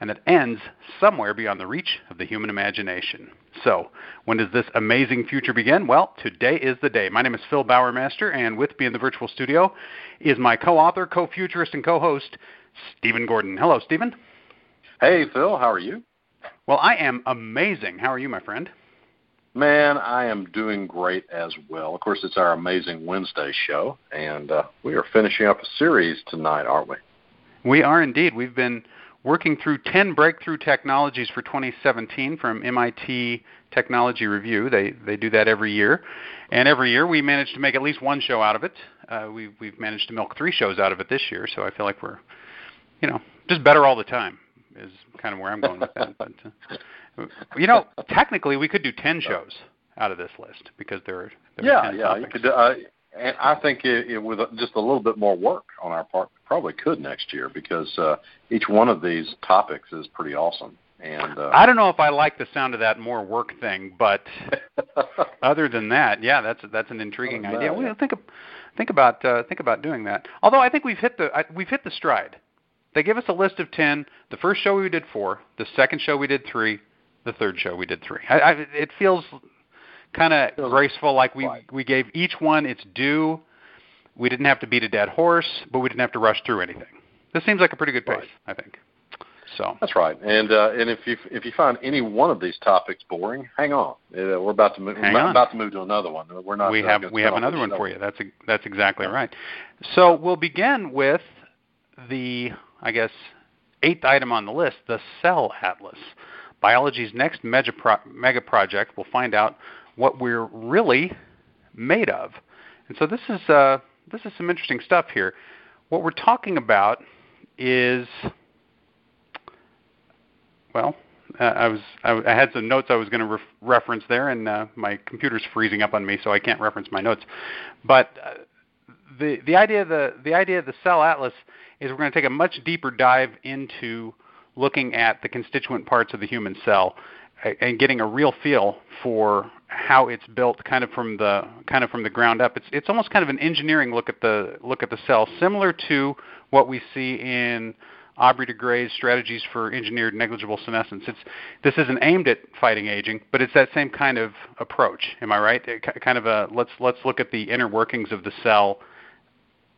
and that ends somewhere beyond the reach of the human imagination. So, when does this amazing future begin? Well, today is the day. My name is Phil Bowermaster, and with me in the virtual studio is my co author, co futurist, and co host, Stephen Gordon. Hello, Stephen. Hey, Phil, how are you? Well, I am amazing. How are you, my friend? Man, I am doing great as well. Of course, it's our amazing Wednesday show, and uh, we are finishing up a series tonight, aren't we? We are indeed. We've been working through 10 breakthrough technologies for 2017 from MIT Technology Review. They they do that every year, and every year we manage to make at least one show out of it. Uh, we we've managed to milk three shows out of it this year, so I feel like we're, you know, just better all the time. Is kind of where I'm going with that. But uh, you know, technically we could do 10 shows out of this list because there are there yeah are 10 yeah topics. you could. Uh, and I think it, it, with just a little bit more work on our part, probably could next year because uh, each one of these topics is pretty awesome. And uh, I don't know if I like the sound of that more work thing, but other than that, yeah, that's that's an intriguing idea. that, Well, yeah. think of, think about uh, think about doing that. Although I think we've hit the I, we've hit the stride. They give us a list of ten. The first show we did four. The second show we did three. The third show we did three. I, I, it feels kind of graceful, like we we gave each one its due. We didn't have to beat a dead horse, but we didn't have to rush through anything. This seems like a pretty good pace, Right. I think. So That's right. And uh, and if you if you find any one of these topics boring, hang on. Uh, we're about to move. Hang we're on. about to move to another one. We're not. we uh, have we have another one for you. That's that's exactly Yeah. right. So we'll begin with the I guess eighth item on the list, the Cell Atlas. Biology's next mega, pro- mega project will find out what we're really made of. And so this is uh, this is some interesting stuff here. What we're talking about is well, uh, I was I, I had some notes I was going to ref- reference there, and uh, my computer's freezing up on me, so I can't reference my notes. But uh, the the idea of the the idea of the cell atlas is we're going to take a much deeper dive into looking at the constituent parts of the human cell and getting a real feel for how it's built kind of from the kind of from the ground up it's it's almost kind of an engineering look at the look at the cell similar to what we see in Aubrey de Grey's strategies for engineered negligible senescence. It's this isn't aimed at fighting aging, but it's that same kind of approach. Am I right? It, kind of a let's let's look at the inner workings of the cell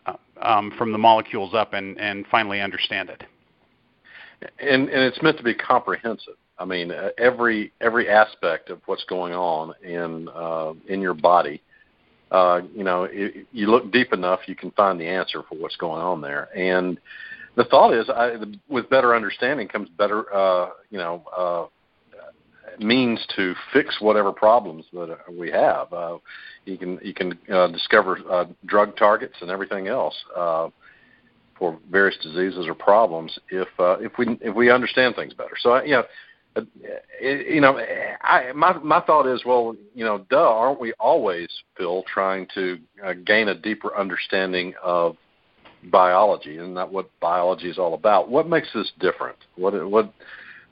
uh, um, from the molecules up and and finally understand it. and and it's meant to be comprehensive. I mean, uh, every every aspect of what's going on in uh, in your body. Uh, you know, i you look deep enough, you can find the answer for what's going on there. And the thought is, I, with better understanding comes better, uh, you know, uh, means to fix whatever problems that we have. Uh, you can you can uh, discover uh, drug targets and everything else. Uh, for various diseases or problems if uh, if we if we understand things better. So uh, you know, uh, you know, I my my thought is, well, you know, duh, aren't we always, Phil, trying to uh, gain a deeper understanding of biology and not what biology is all about? What makes this different? What what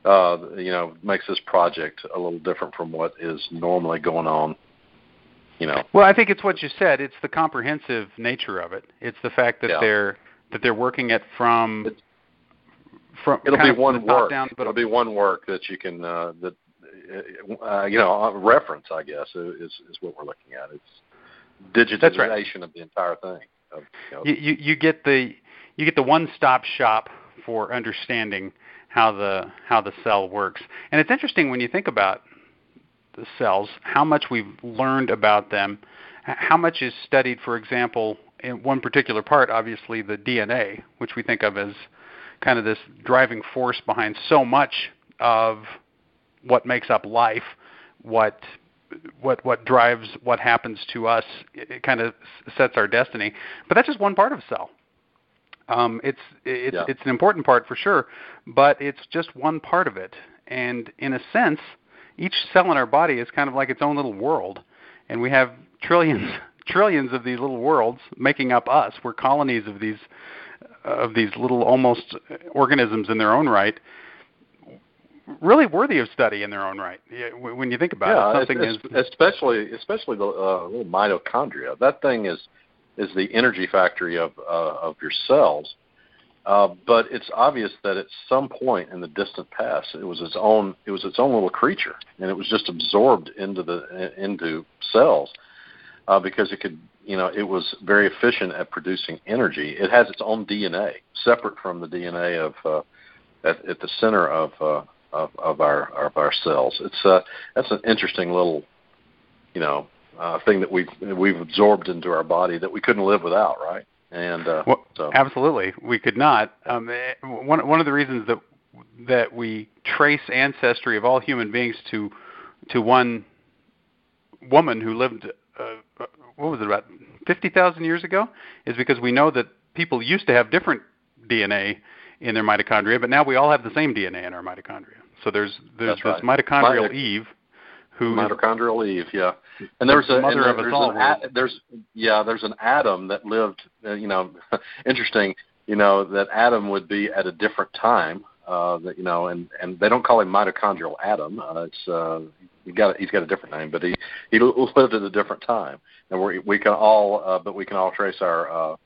uh, you know makes this project a little different from what is normally going on? You know, Well, I think it's what you said. It's the comprehensive nature of it. It's the fact that Yeah. they're that they're working it from It's- from it'll be one work. down, but it'll be one work that you can uh, that uh, you know uh, reference. I guess is is what we're looking at. It's digitization right. of the entire thing. Of, you know, you, you you get the you get the one-stop shop for understanding how the how the cell works. And it's interesting when you think about the cells, how much we've learned about them, how much is studied, for example, in one particular part, obviously the DNA, which we think of as kind of this driving force behind so much of what makes up life, what what what drives what happens to us. It, it kind of sets our destiny. But that's just one part of a cell. Um, it's it's Yeah. it's an important part for sure, but it's just one part of it. And in a sense, each cell in our body is kind of like its own little world, and we have trillions trillions of these little worlds making up us. We're colonies of these of these little almost organisms in their own right. Really worthy of study in their own right. When you think about yeah, it, something is especially especially the uh, little mitochondria. That thing is is the energy factory of uh, of your cells. Uh, but it's obvious that at some point in the distant past, it was its own it was its own little creature, and it was just absorbed into the into cells uh, because it could you know it was very efficient at producing energy. It has its own DNA separate from the DNA of uh, at, at the center of, uh, of of our of our cells. It's uh, that's an interesting little you know uh, thing that we've we've absorbed into our body that we couldn't live without, right? And uh, well, so. absolutely, we could not. Um, eh, one one of the reasons that that we trace ancestry of all human beings to to one woman who lived uh, uh what was it about fifty thousand years ago is because we know that people used to have different DNA in their mitochondria, but now we all have the same DNA in our mitochondria. So there's there's That's this right. mitochondrial Eve who mitochondrial Eve, yeah. And there's a mother and of there's us all. An, there's yeah, there's an Adam that lived. Uh, you know, interesting. You know that Adam would be at a different time. Uh, that you know, and and they don't call him mitochondrial Adam. Uh, it's uh, he got he's got a different name, but he he lived at a different time, and we we can all uh, but we can all trace our uh,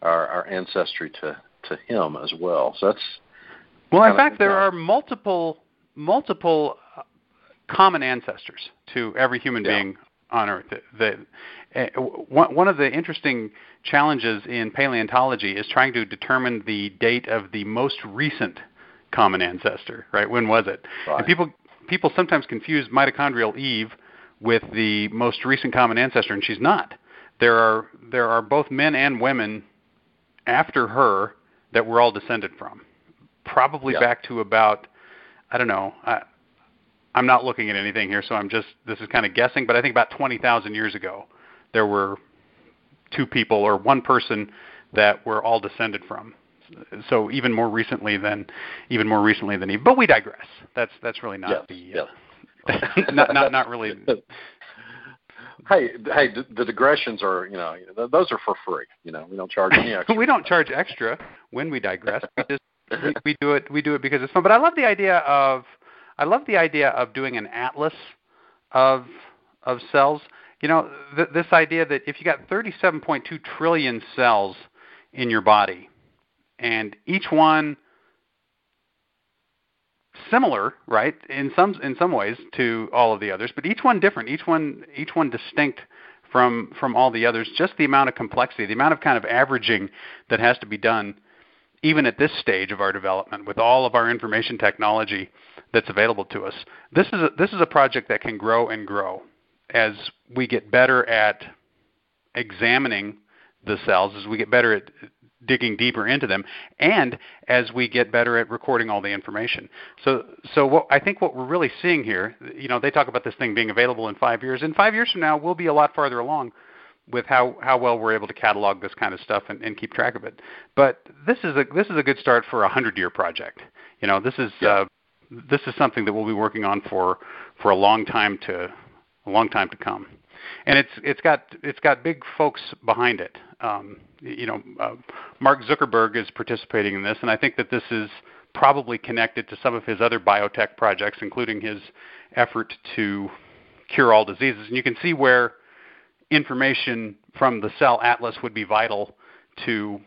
our our ancestry to to him as well. So that's well. In fact, there are multiple multiple common ancestors to every human yeah. being on Earth. The, uh, one of the interesting challenges in paleontology is trying to determine the date of the most recent common ancestor. Right? When was it? Right. And people people sometimes confuse mitochondrial Eve with the most recent common ancestor, and she's not. There are there are both men and women after her that we're all descended from, probably yeah. back to about I don't know. I, I'm not looking at anything here, so I'm just this is kind of guessing, but I think about 20,000 years ago, there were two people or one person that we're all descended from. So even more recently than even more recently than Eve. But we digress. That's that's really not the uh, not not not really. hey, hey, the digressions are, you know, those are for free. You know, we don't charge any extra. we don't charge extra when we digress. We just we, we do it we do it because it's fun. But I love the idea of I love the idea of doing an atlas of of cells. You know, th- this idea that if you got 37.2 trillion cells in your body, and each one similar, right, in some in some ways to all of the others, but each one different, each one each one distinct from from all the others. Just the amount of complexity, the amount of kind of averaging that has to be done, even at this stage of our development, with all of our information technology that's available to us. This is a, this is a project that can grow and grow as we get better at examining the cells, as we get better at digging deeper into them, and as we get better at recording all the information. So, so what I think what we're really seeing here, you know, they talk about this thing being available in five years. In five years from now, we'll be a lot farther along with how, how well we're able to catalog this kind of stuff and, and keep track of it. But this is a this is a good start for a hundred year project. You know, this is yeah. uh, this is something that we'll be working on for for a long time to a long time to come. And it's it's got it's got big folks behind it. Um, you know, uh, Mark Zuckerberg is participating in this, and I think that this is probably connected to some of his other biotech projects, including his effort to cure all diseases. And you can see where information from the cell atlas would be vital to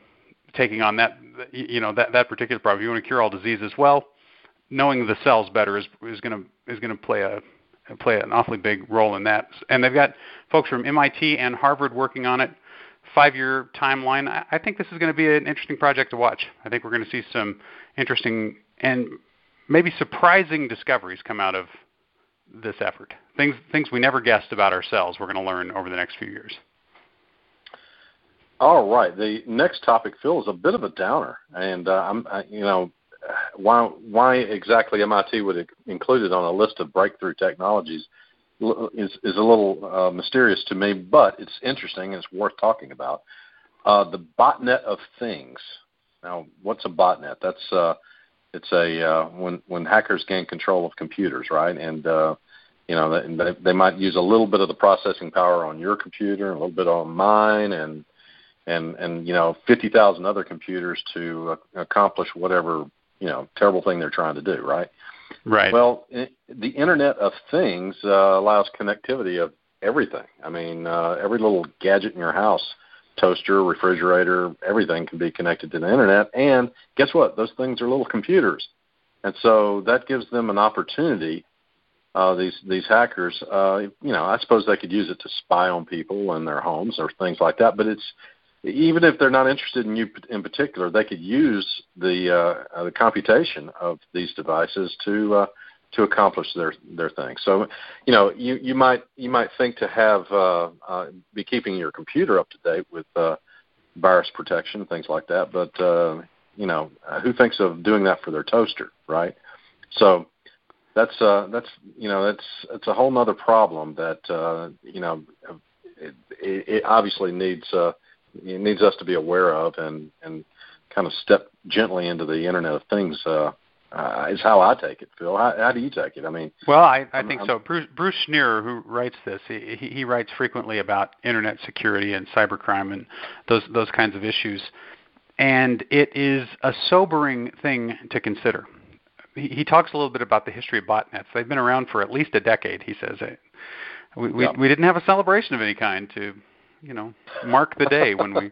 taking on that you know that that particular problem. If You want to cure all diseases. Well, knowing the cells better is is going to is going to play a play an awfully big role in that. And they've got folks from MIT and Harvard working on it. Five-year timeline. I, think this is going to be an interesting project to watch. I think we're going to see some interesting and maybe surprising discoveries come out of this effort. Things things we never guessed about ourselves. We're going to learn over the next few years. All right. The next topic, Phil, is a bit of a downer, and uh, I'm, I, you know, why why exactly MIT would include it on a list of breakthrough technologies is is a little uh, mysterious to me, but it's interesting and it's worth talking about. Uh, the botnet of things. Now, what's a botnet? That's uh, it's a uh, when when hackers gain control of computers, right? And uh, you know, they, they might use a little bit of the processing power on your computer, a little bit on mine, and and and you know, fifty thousand other computers to uh, accomplish whatever you know terrible thing they're trying to do, right? Right. Well, it, the Internet of Things uh, allows connectivity of everything. I mean, uh, every little gadget in your house, toaster, refrigerator, everything can be connected to the Internet. And guess what? Those things are little computers, and so that gives them an opportunity uh, these these hackers, uh, you know, I suppose they could use it to spy on people in their homes or things like that. But it's even if they're not interested in you in particular, they could use the uh, the computation of these devices to uh, to accomplish their their thing. So, you know, you you might you might think to have uh, uh, be keeping your computer up to date with uh, virus protection, things like that. But uh, you know, who thinks of doing that for their toaster, right? So that's uh, that's you know that's it's a whole other problem that uh, you know it, it obviously needs uh, it needs us to be aware of and and kind of step gently into the Internet of Things. Uh, uh, is how I take it, Phil. How, how do you take it? I mean, well, I, I think I'm, so. Bruce, Bruce Schneier, who writes this, he, he writes frequently about internet security and cybercrime and those those kinds of issues, and it is a sobering thing to consider he, he talks a little bit about the history of botnets. They've been around for at least a decade. He says we we, yeah. we didn't have a celebration of any kind to you know mark the day when we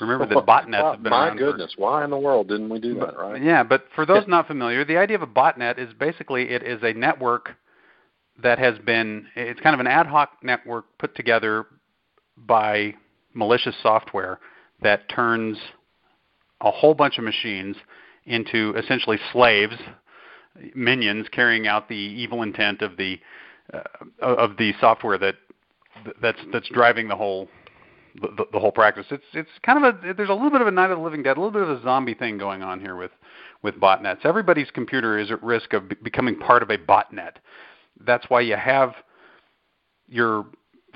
remember that botnets have been My around. My goodness, for, why in the world didn't we do that, right? Yeah, but for those not familiar, the idea of a botnet is basically it is a network that has been it's kind of an ad hoc network put together by malicious software that turns a whole bunch of machines into essentially slaves minions carrying out the evil intent of the uh, of the software that that's that's driving the whole the, the whole practice. It's it's kind of a there's a little bit of a Night of the Living Dead, a little bit of a zombie thing going on here with with botnets. Everybody's computer is at risk of becoming part of a botnet. That's why you have your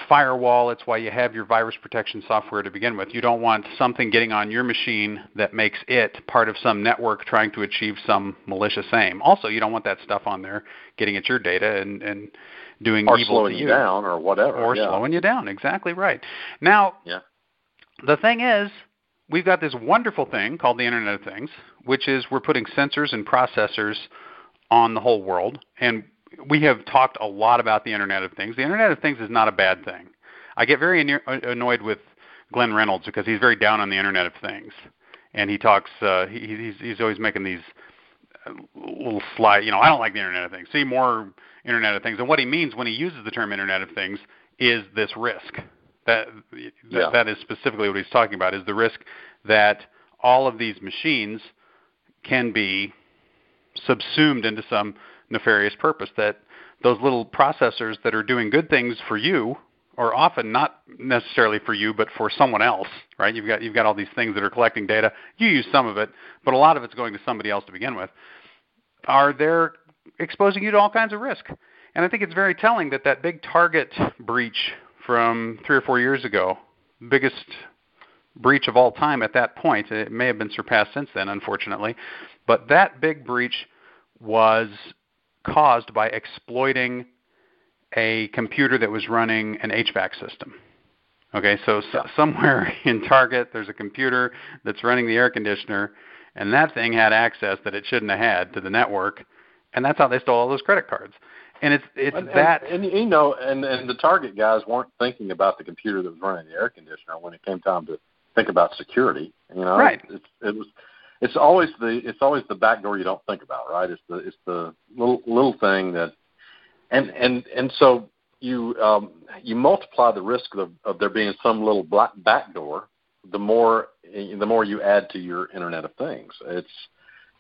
firewall. It's why you have your virus protection software to begin with. You don't want something getting on your machine that makes it part of some network trying to achieve some malicious aim. Also, you don't want that stuff on there getting at your data and, and doing or evil slowing to you down or whatever. Or yeah. slowing you down. Exactly right. Now, yeah. the thing is, we've got this wonderful thing called the Internet of Things, which is we're putting sensors and processors on the whole world, and we have talked a lot about the Internet of Things. The Internet of Things is not a bad thing. I get very annoyed with Glenn Reynolds because he's very down on the Internet of Things, and he talks. Uh, he, he's he's always making these uh, little slide. You know, I don't like the Internet of Things. See more Internet of Things, and what he means when he uses the term Internet of Things is this risk. That yeah. that is specifically what he's talking about. Is the risk that all of these machines can be subsumed into some nefarious purpose that those little processors that are doing good things for you or often not necessarily for you but for someone else right? You've got you've got all these things that are collecting data. You use some of it but a lot of it's going to somebody else to begin with. Are there exposing you to all kinds of risk? And i think it's very telling that that big Target breach from 3 or 4 years ago biggest breach of all time at that point it may have been surpassed since then unfortunately but that big breach was caused by exploiting a computer that was running an HVAC system. Okay, so, so somewhere in Target there's a computer that's running the air conditioner, and that thing had access that it shouldn't have had to the network, and that's how they stole all those credit cards. And it's it's and, that and, and you know, and and the Target guys weren't thinking about the computer that was running the air conditioner when it came time to think about security. You know, right? It's, it was it's always the it's always the back door you don't think about, right? It's the it's the little little thing that, and and and so you um, you multiply the risk of, of there being some little black back door, the more the more you add to your Internet of Things. It's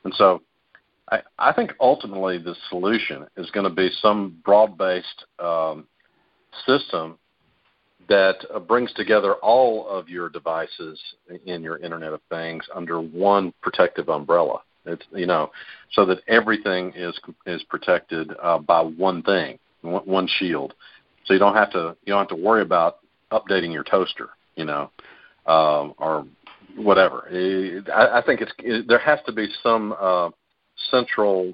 and so I I think ultimately the solution is going to be some broad based um, system that uh, brings together all of your devices in your Internet of Things under one protective umbrella. It's you know, so that everything is is protected uh, by one thing, one, one shield. So you don't have to you don't have to worry about updating your toaster, you know, um, or whatever. I, I think it's it, there has to be some uh, central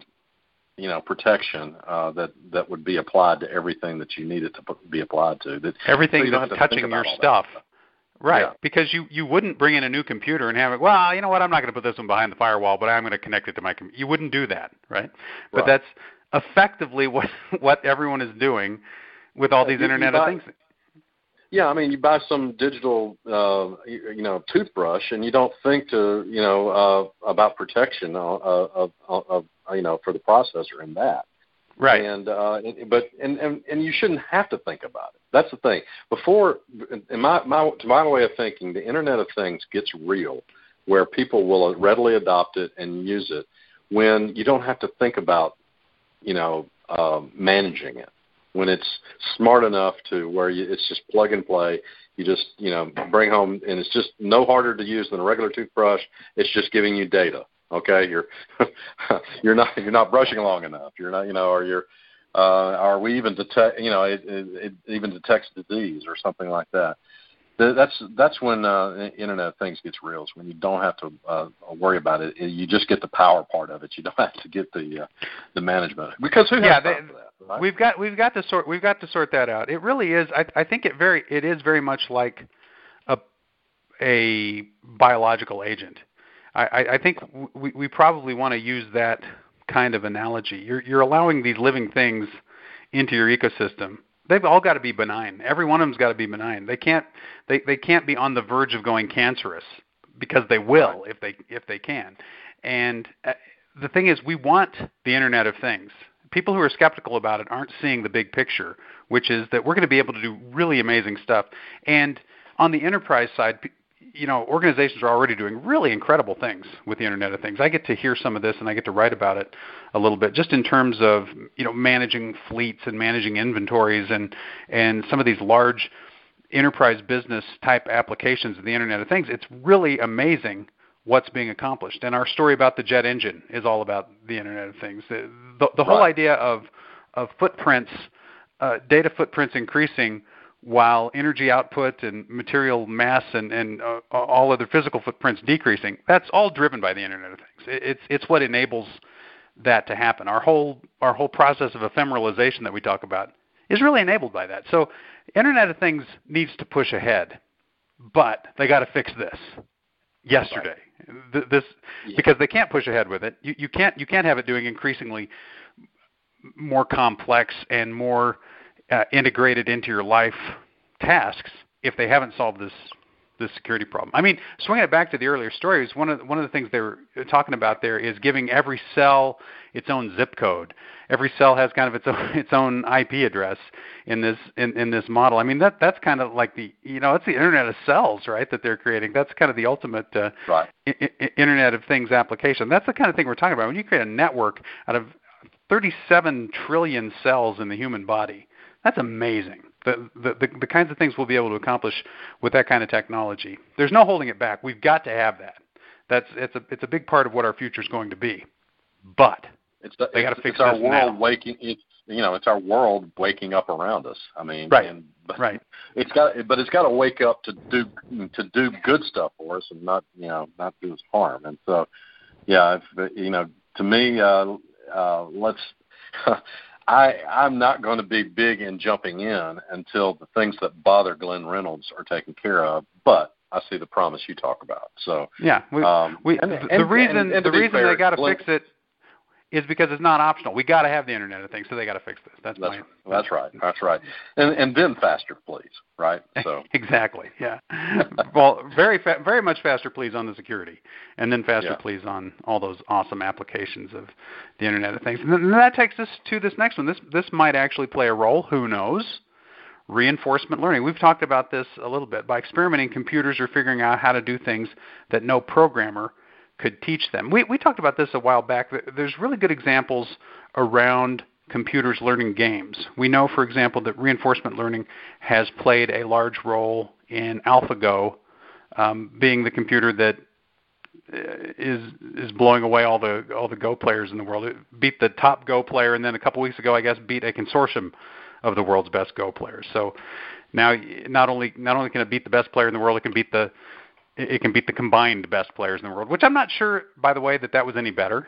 you know protection uh, that that would be applied to everything that you need it to be applied to. That everything so that's touching your stuff. stuff. Right, Yeah. because you you wouldn't bring in a new computer and have it. Well, you know what? I'm not going to put this one behind the firewall, but I'm going to connect it to my. Com-. You wouldn't do that, right? But Right. that's effectively what what everyone is doing with all these you- you Internet buy- of Things. Yeah, I mean, you buy some digital, uh, you, you know, toothbrush, and you don't think to, you know, uh, about protection of, of, of, of, you know, for the processor in that. Right. And uh, and- but and, and and you shouldn't have to think about it. That's the thing. Before, in my my to my way of thinking, the Internet of Things gets real, where people will readily adopt it and use it when you don't have to think about, you know, um, managing it. When it's smart enough to where you, it's just plug and play. You just you know bring home, and it's just no harder to use than a regular toothbrush. It's just giving you data. Okay, you're you're not you're not brushing long enough. You're not you know, or you're uh, or we even detect you know it, it, it even detects disease or something like that. That's that's when uh, Internet of Things gets real. Is when you don't have to uh, worry about it. You just get the power part of it. You don't have to get the uh, the management because who Yeah, they- that? Right? We've got we've got to sort we've got to sort that out. It really is. I, I think it very it is very much like a a biological agent. I, I, think we, we probably want to use that kind of analogy. You're you're allowing these living things into your ecosystem. They've all got to be benign. Every one of them's got to be benign. They can't they, they can't be on the verge of going cancerous because they will if they if they can. And uh, the thing is, we want the Internet of Things. People who are skeptical about it aren't seeing the big picture, which is that we're going to be able to do really amazing stuff. And on the enterprise side, you know, organizations are already doing really incredible things with the Internet of Things. I get to hear some of this, and I get to write about it a little bit, just in terms of you know managing fleets and managing inventories and and some of these large enterprise business type applications of the Internet of Things. It's really amazing what's being accomplished. And our story about the jet engine is all about the Internet of Things. The, the, the whole Right. idea of of footprints, uh, data footprints increasing while energy output and material mass and, and uh, all other physical footprints decreasing. That's all driven by the Internet of Things. It, it's it's what enables that to happen. Our whole our whole process of ephemeralization that we talk about is really enabled by that. So Internet of Things needs to push ahead, but they got to fix this yesterday. Th- This Yeah. because they can't push ahead with it. You, you can't you can't have it doing increasingly more complex and more uh, integrated into your life tasks if they haven't solved this this security problem. I mean, swinging it back to the earlier stories, one of the, one of the things they were talking about there is giving every cell its own zip code. Every cell has kind of its own its own IP address in this in, in this model. I mean, that that's kind of like the you know it's the Internet of Cells, right? That they're creating. That's kind of the ultimate uh, Right. I- I- Internet of Things application. That's the kind of thing we're talking about. When you create a network out of 37 trillion cells in the human body, that's amazing. The, the, the, the kinds of things we'll be able to accomplish with that kind of technology. There's no holding it back. We've got to have that. That's it's a it's a big part of what our future is going to be. But It's the, They gotta fix it's our world now. waking. It's you know, it's our world waking up around us. I mean, Right. And, but right, It's got, but it's got to wake up to do to do good stuff for us and not you know not do us harm. And so, yeah, if, you know, to me, uh, uh, let's. I I'm not going to be big in jumping in until the things that bother Glenn Reynolds are taken care of. But I see the promise you talk about. So yeah. We, um, we, and- the, and- the reason and- the reason fair, they got to fix it is because it's not optional. We got to have the Internet of Things, so they got to fix this. That's, That's my that's right. That's right. And and then faster, please. Right. So exactly. Yeah. well, very fa- very much faster, please, on the security, and then faster, Yeah. please, on all those awesome applications of the Internet of Things. And then that takes us to this next one. This this might actually play a role. Who knows? Reinforcement learning. We've talked about this a little bit. By experimenting, computers are figuring out how to do things that no programmer could teach them. We we talked about this a while back. There's really good examples around computers learning games. We know, for example, that reinforcement learning has played a large role in AlphaGo, um, being the computer that uh, is is blowing away all the all the Go players in the world. It beat the top Go player, and then a couple weeks ago, I guess, beat a consortium of the world's best Go players. So now, not only not only can it beat the best player in the world, it can beat the it can beat the combined best players in the world. Which I'm not sure, by the way, that that was any better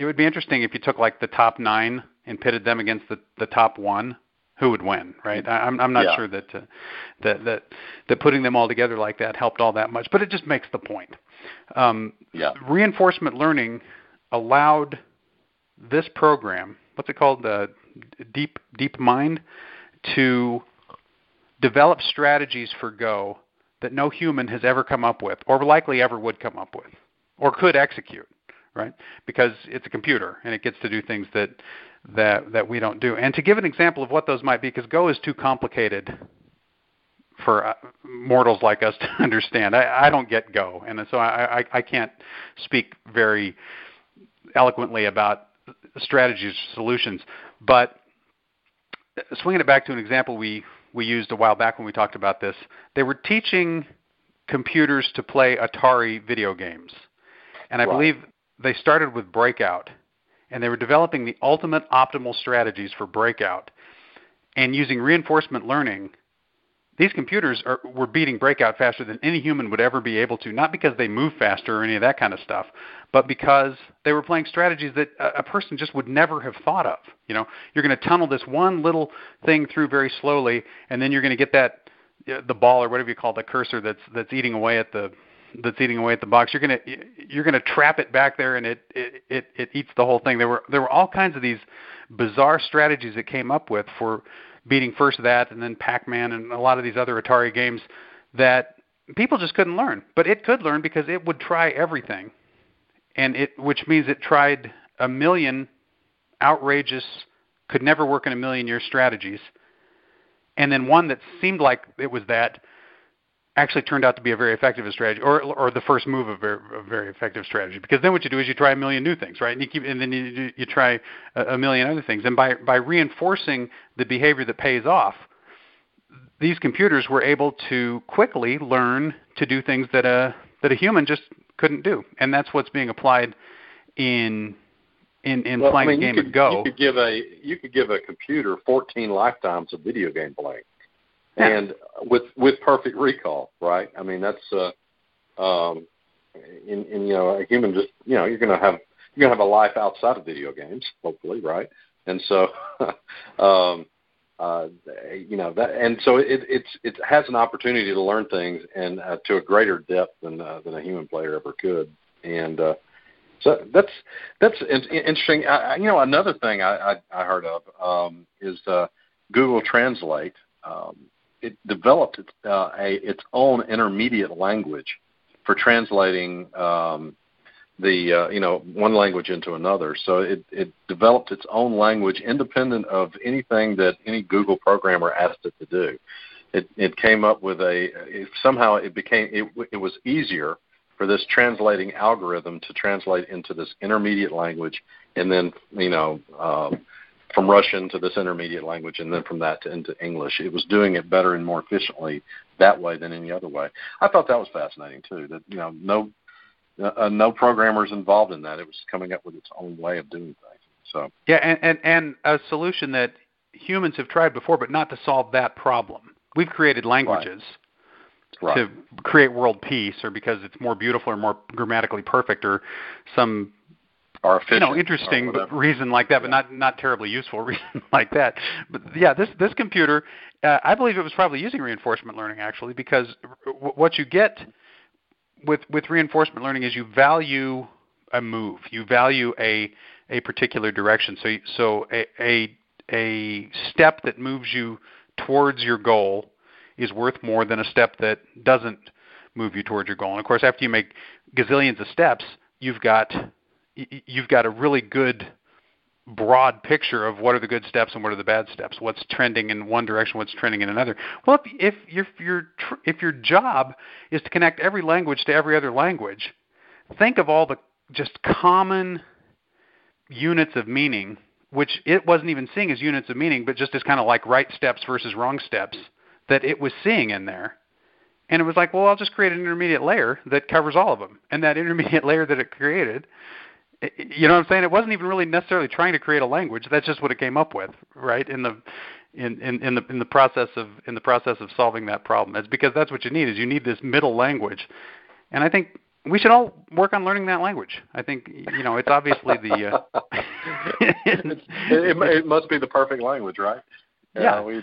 it would be interesting if you took like the top nine and pitted them against the the top one. Who would win, right? I'm I'm not Yeah. sure that uh, that that that putting them all together like that helped all that much, but it just makes the point. Um, Yeah. reinforcement learning allowed this program, what's it called, uh, Deep Deep Mind, to develop strategies for Go that no human has ever come up with, or likely ever would come up with, or could execute, right? Because it's a computer and it gets to do things that that that we don't do. And to give an example of what those might be, because Go is too complicated for uh, mortals like us to understand. I, I don't get Go, and so I, I, I can't speak very eloquently about strategies solutions. But swinging it back to an example we we used a while back when we talked about this, they were teaching computers to play Atari video games, and I Right. believe they started with Breakout, and they were developing the ultimate optimal strategies for Breakout, and using reinforcement learning these computers are, were beating breakout faster than any human would ever be able to, not because they move faster or any of that kind of stuff, but because they were playing strategies that a, a person just would never have thought of. You know, you're going to tunnel this one little thing through very slowly, and then you're going to get that uh, the ball or whatever you call the cursor that's that's eating away at the that's eating away at the box. You're gonna you're gonna trap it back there, and it it it, it eats the whole thing. There were there were all kinds of these bizarre strategies that came up with for beating first that and then Pac-Man and a lot of these other Atari games that people just couldn't learn. But it could learn because it would try everything, and it which means it tried a million outrageous, could never work in a million year strategies, and then one that seemed like it was that actually turned out to be a very effective strategy, or or the first move of a very, a very effective strategy. Because then what you do is you try a million new things, right? And you keep, and then you you try a, a million other things. And by by reinforcing the behavior that pays off, these computers were able to quickly learn to do things that a that a human just couldn't do. And that's what's being applied in in in well, playing I mean, the game you could, of Go. You could give a you could give a computer 14 lifetimes of video game playing, Yeah. and with with perfect recall, right? I mean, that's uh, um, in, in you know a human just you know you're gonna have you're gonna have a life outside of video games, hopefully, right? And so, um, uh, you know that, and so it it's it has an opportunity to learn things and uh, to a greater depth than uh, than a human player ever could, and uh, so that's that's in- interesting. I, you know, another thing I, I, I heard of um, is uh, Google Translate. Um, it developed its, uh, a, its own intermediate language for translating um, the uh, you know one language into another. So it, it developed its own language independent of anything that any Google programmer asked it to do. It, it came up with a it, somehow it became it, it was easier for this translating algorithm to translate into this intermediate language, and then you know um, from Russian to this intermediate language, and then from that to into English. It was doing it better and more efficiently that way than any other way. I thought that was fascinating too. That you know no uh, no programmers involved in that. It was coming up with its own way of doing things. So Yeah, and, and, and a solution that humans have tried before, but not to solve that problem. We've created languages right. to create world peace, or because it's more beautiful or more grammatically perfect, or some or you know interesting but reason like that, but not not terribly useful reason like that. But yeah, this this computer, uh, I believe it was probably using reinforcement learning actually, because w- what you get with with reinforcement learning is you value a move, you value a a particular direction. So so a a a step that moves you towards your goal is worth more than a step that doesn't move you towards your goal. And of course, after you make gazillions of steps, you've got you've got a really good broad picture of what are the good steps and what are the bad steps. What's trending in one direction, what's trending in another. Well, if if your if your if your job is to connect every language to every other language, think of all the just common units of meaning, which it wasn't even seeing as units of meaning, but just as kind of like right steps versus wrong steps that it was seeing in there. And it was like, well, I'll just create an intermediate layer that covers all of them. And that intermediate layer that it created, you know what I'm saying? It wasn't even really necessarily trying to create a language. That's just what it came up with, right? In the in, in, in the in the process of in the process of solving that problem. It's because that's what you need is you need this middle language. And I think we should all work on learning that language. I think you know it's obviously the. Uh, it, it, it, must be the perfect language, right? Yeah. We,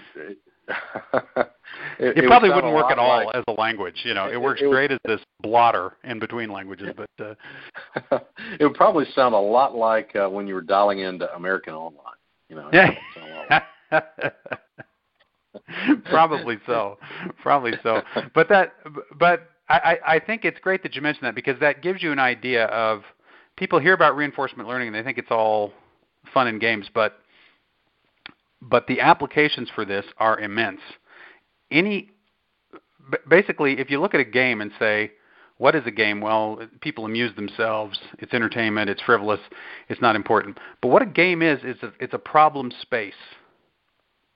it, it, probably wouldn't work at all like, as a language. You know, it works great as this blotter in between languages, but uh, it would probably sound a lot like uh, when you were dialing into American Online. You know. Yeah. probably so. Probably so. But that, but I, I think it's great that you mentioned that because that gives you an idea of people hear about reinforcement learning and they think it's all fun and games, but but the applications for this are immense. Any basically, if you look at a game and say, what is a game? Well, people amuse themselves. It's entertainment. It's frivolous. It's not important. But what a game is is a, it's a problem space.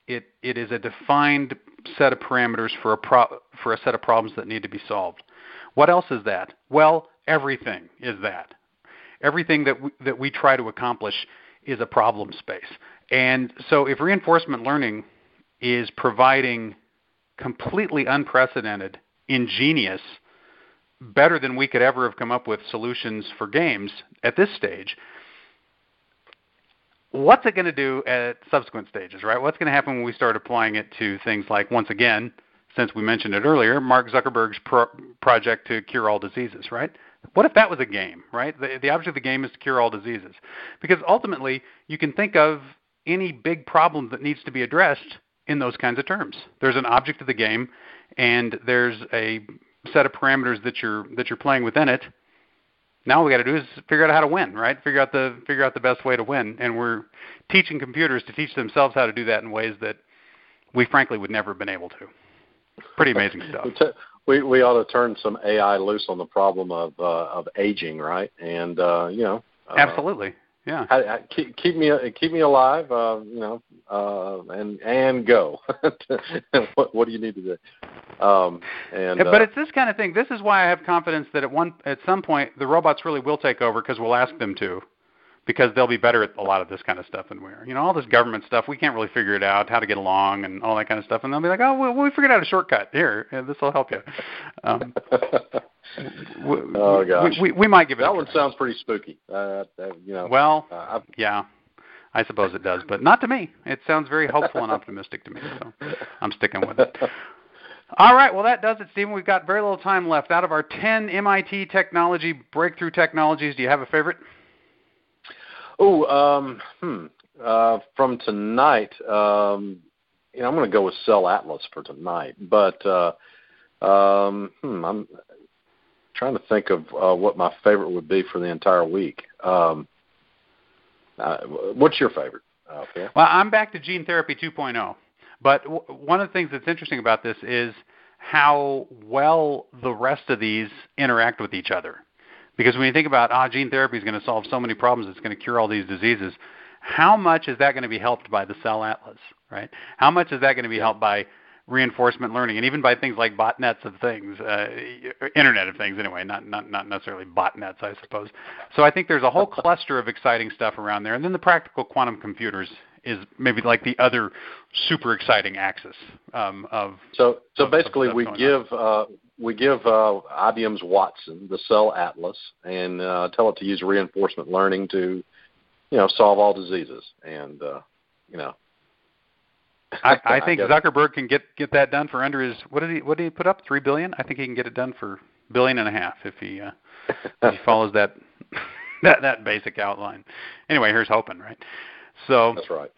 It it is a defined set of parameters for a pro, for a set of problems that need to be solved. What else is that? Well, everything is that. Everything that we, that we try to accomplish is a problem space. And so if reinforcement learning is providing completely unprecedented, ingenious, better than we could ever have come up with solutions for games at this stage, what's it going to do at subsequent stages, right? What's going to happen when we start applying it to things like, once again, since we mentioned it earlier, Mark Zuckerberg's pro- project to cure all diseases, right? What if that was a game, right? The, the object of the game is to cure all diseases. Because ultimately, you can think of any big problem that needs to be addressed in those kinds of terms. There's an object of the game, and there's a set of parameters that you're that you're playing within it, now all we got to do is figure out how to win, right? Figure out the figure out the best way to win, and we're teaching computers to teach themselves how to do that in ways that we frankly would never have been able to. Pretty amazing stuff. we we ought to turn some AI loose on the problem of uh, of aging, right? And uh, you know, uh, absolutely, yeah. I, I, keep keep me keep me alive, uh, you know, uh, and and go. what what do you need to do? Um, and, but uh, it's this kind of thing. This is why I have confidence that at one at some point the robots really will take over because we'll ask them to, because they'll be better at a lot of this kind of stuff than we are. You know, all this government stuff we can't really figure it out, how to get along and all that kind of stuff, and they'll be like, oh, well, we figured out a shortcut here. This will help you. Um, we, oh gosh, we, we, we might give it. That one sounds pretty spooky. Uh, you know. Well, uh, yeah. I suppose it does, but not to me. It sounds very hopeful and optimistic to me, so I'm sticking with it. All right, well, that does it, Stephen. We've got very little time left. Out of our 10 MIT technology breakthrough technologies, do you have a favorite? Oh, um, hmm. Uh, from tonight, um, you know, I'm going to go with Cell Atlas for tonight. But uh, um, hmm, I'm trying to think of uh, what my favorite would be for the entire week. Um, uh, what's your favorite? Uh, well, I'm back to Gene Therapy 2.0. But w- one of the things that's interesting about this is how well the rest of these interact with each other. Because when you think about, ah, gene therapy is going to solve so many problems, it's going to cure all these diseases, how much is that going to be helped by the Cell Atlas, right? How much is that going to be helped by reinforcement learning and even by things like botnets of things, uh, Internet of Things anyway, not, not, not necessarily botnets, I suppose. So I think there's a whole cluster of exciting stuff around there. And then the practical quantum computers is maybe like the other super exciting axis um, of. So so of, basically, of we give uh, we give uh, IBM's Watson the Cell Atlas and uh, tell it to use reinforcement learning to, you know, solve all diseases, and uh, you know. I, I think I Zuckerberg can get get that done for under his what did he what did he put up three billion? I think he can get it done for billion and a half if he uh, if he follows that that that basic outline. Anyway, here's hoping, right? So That's right.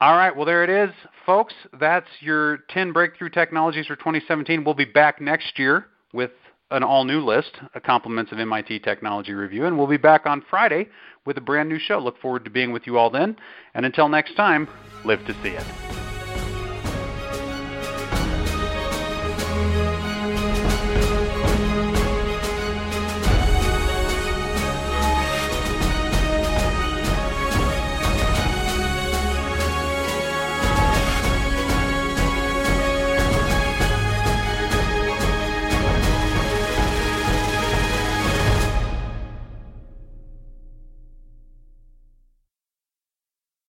All right, well there it is, folks. That's your 10 breakthrough technologies for 2017. We'll be back next year with an all new list, a compliments of MIT Technology Review, and we'll be back on Friday with a brand new show. Look forward to being with you all then. And until next time, live to see it.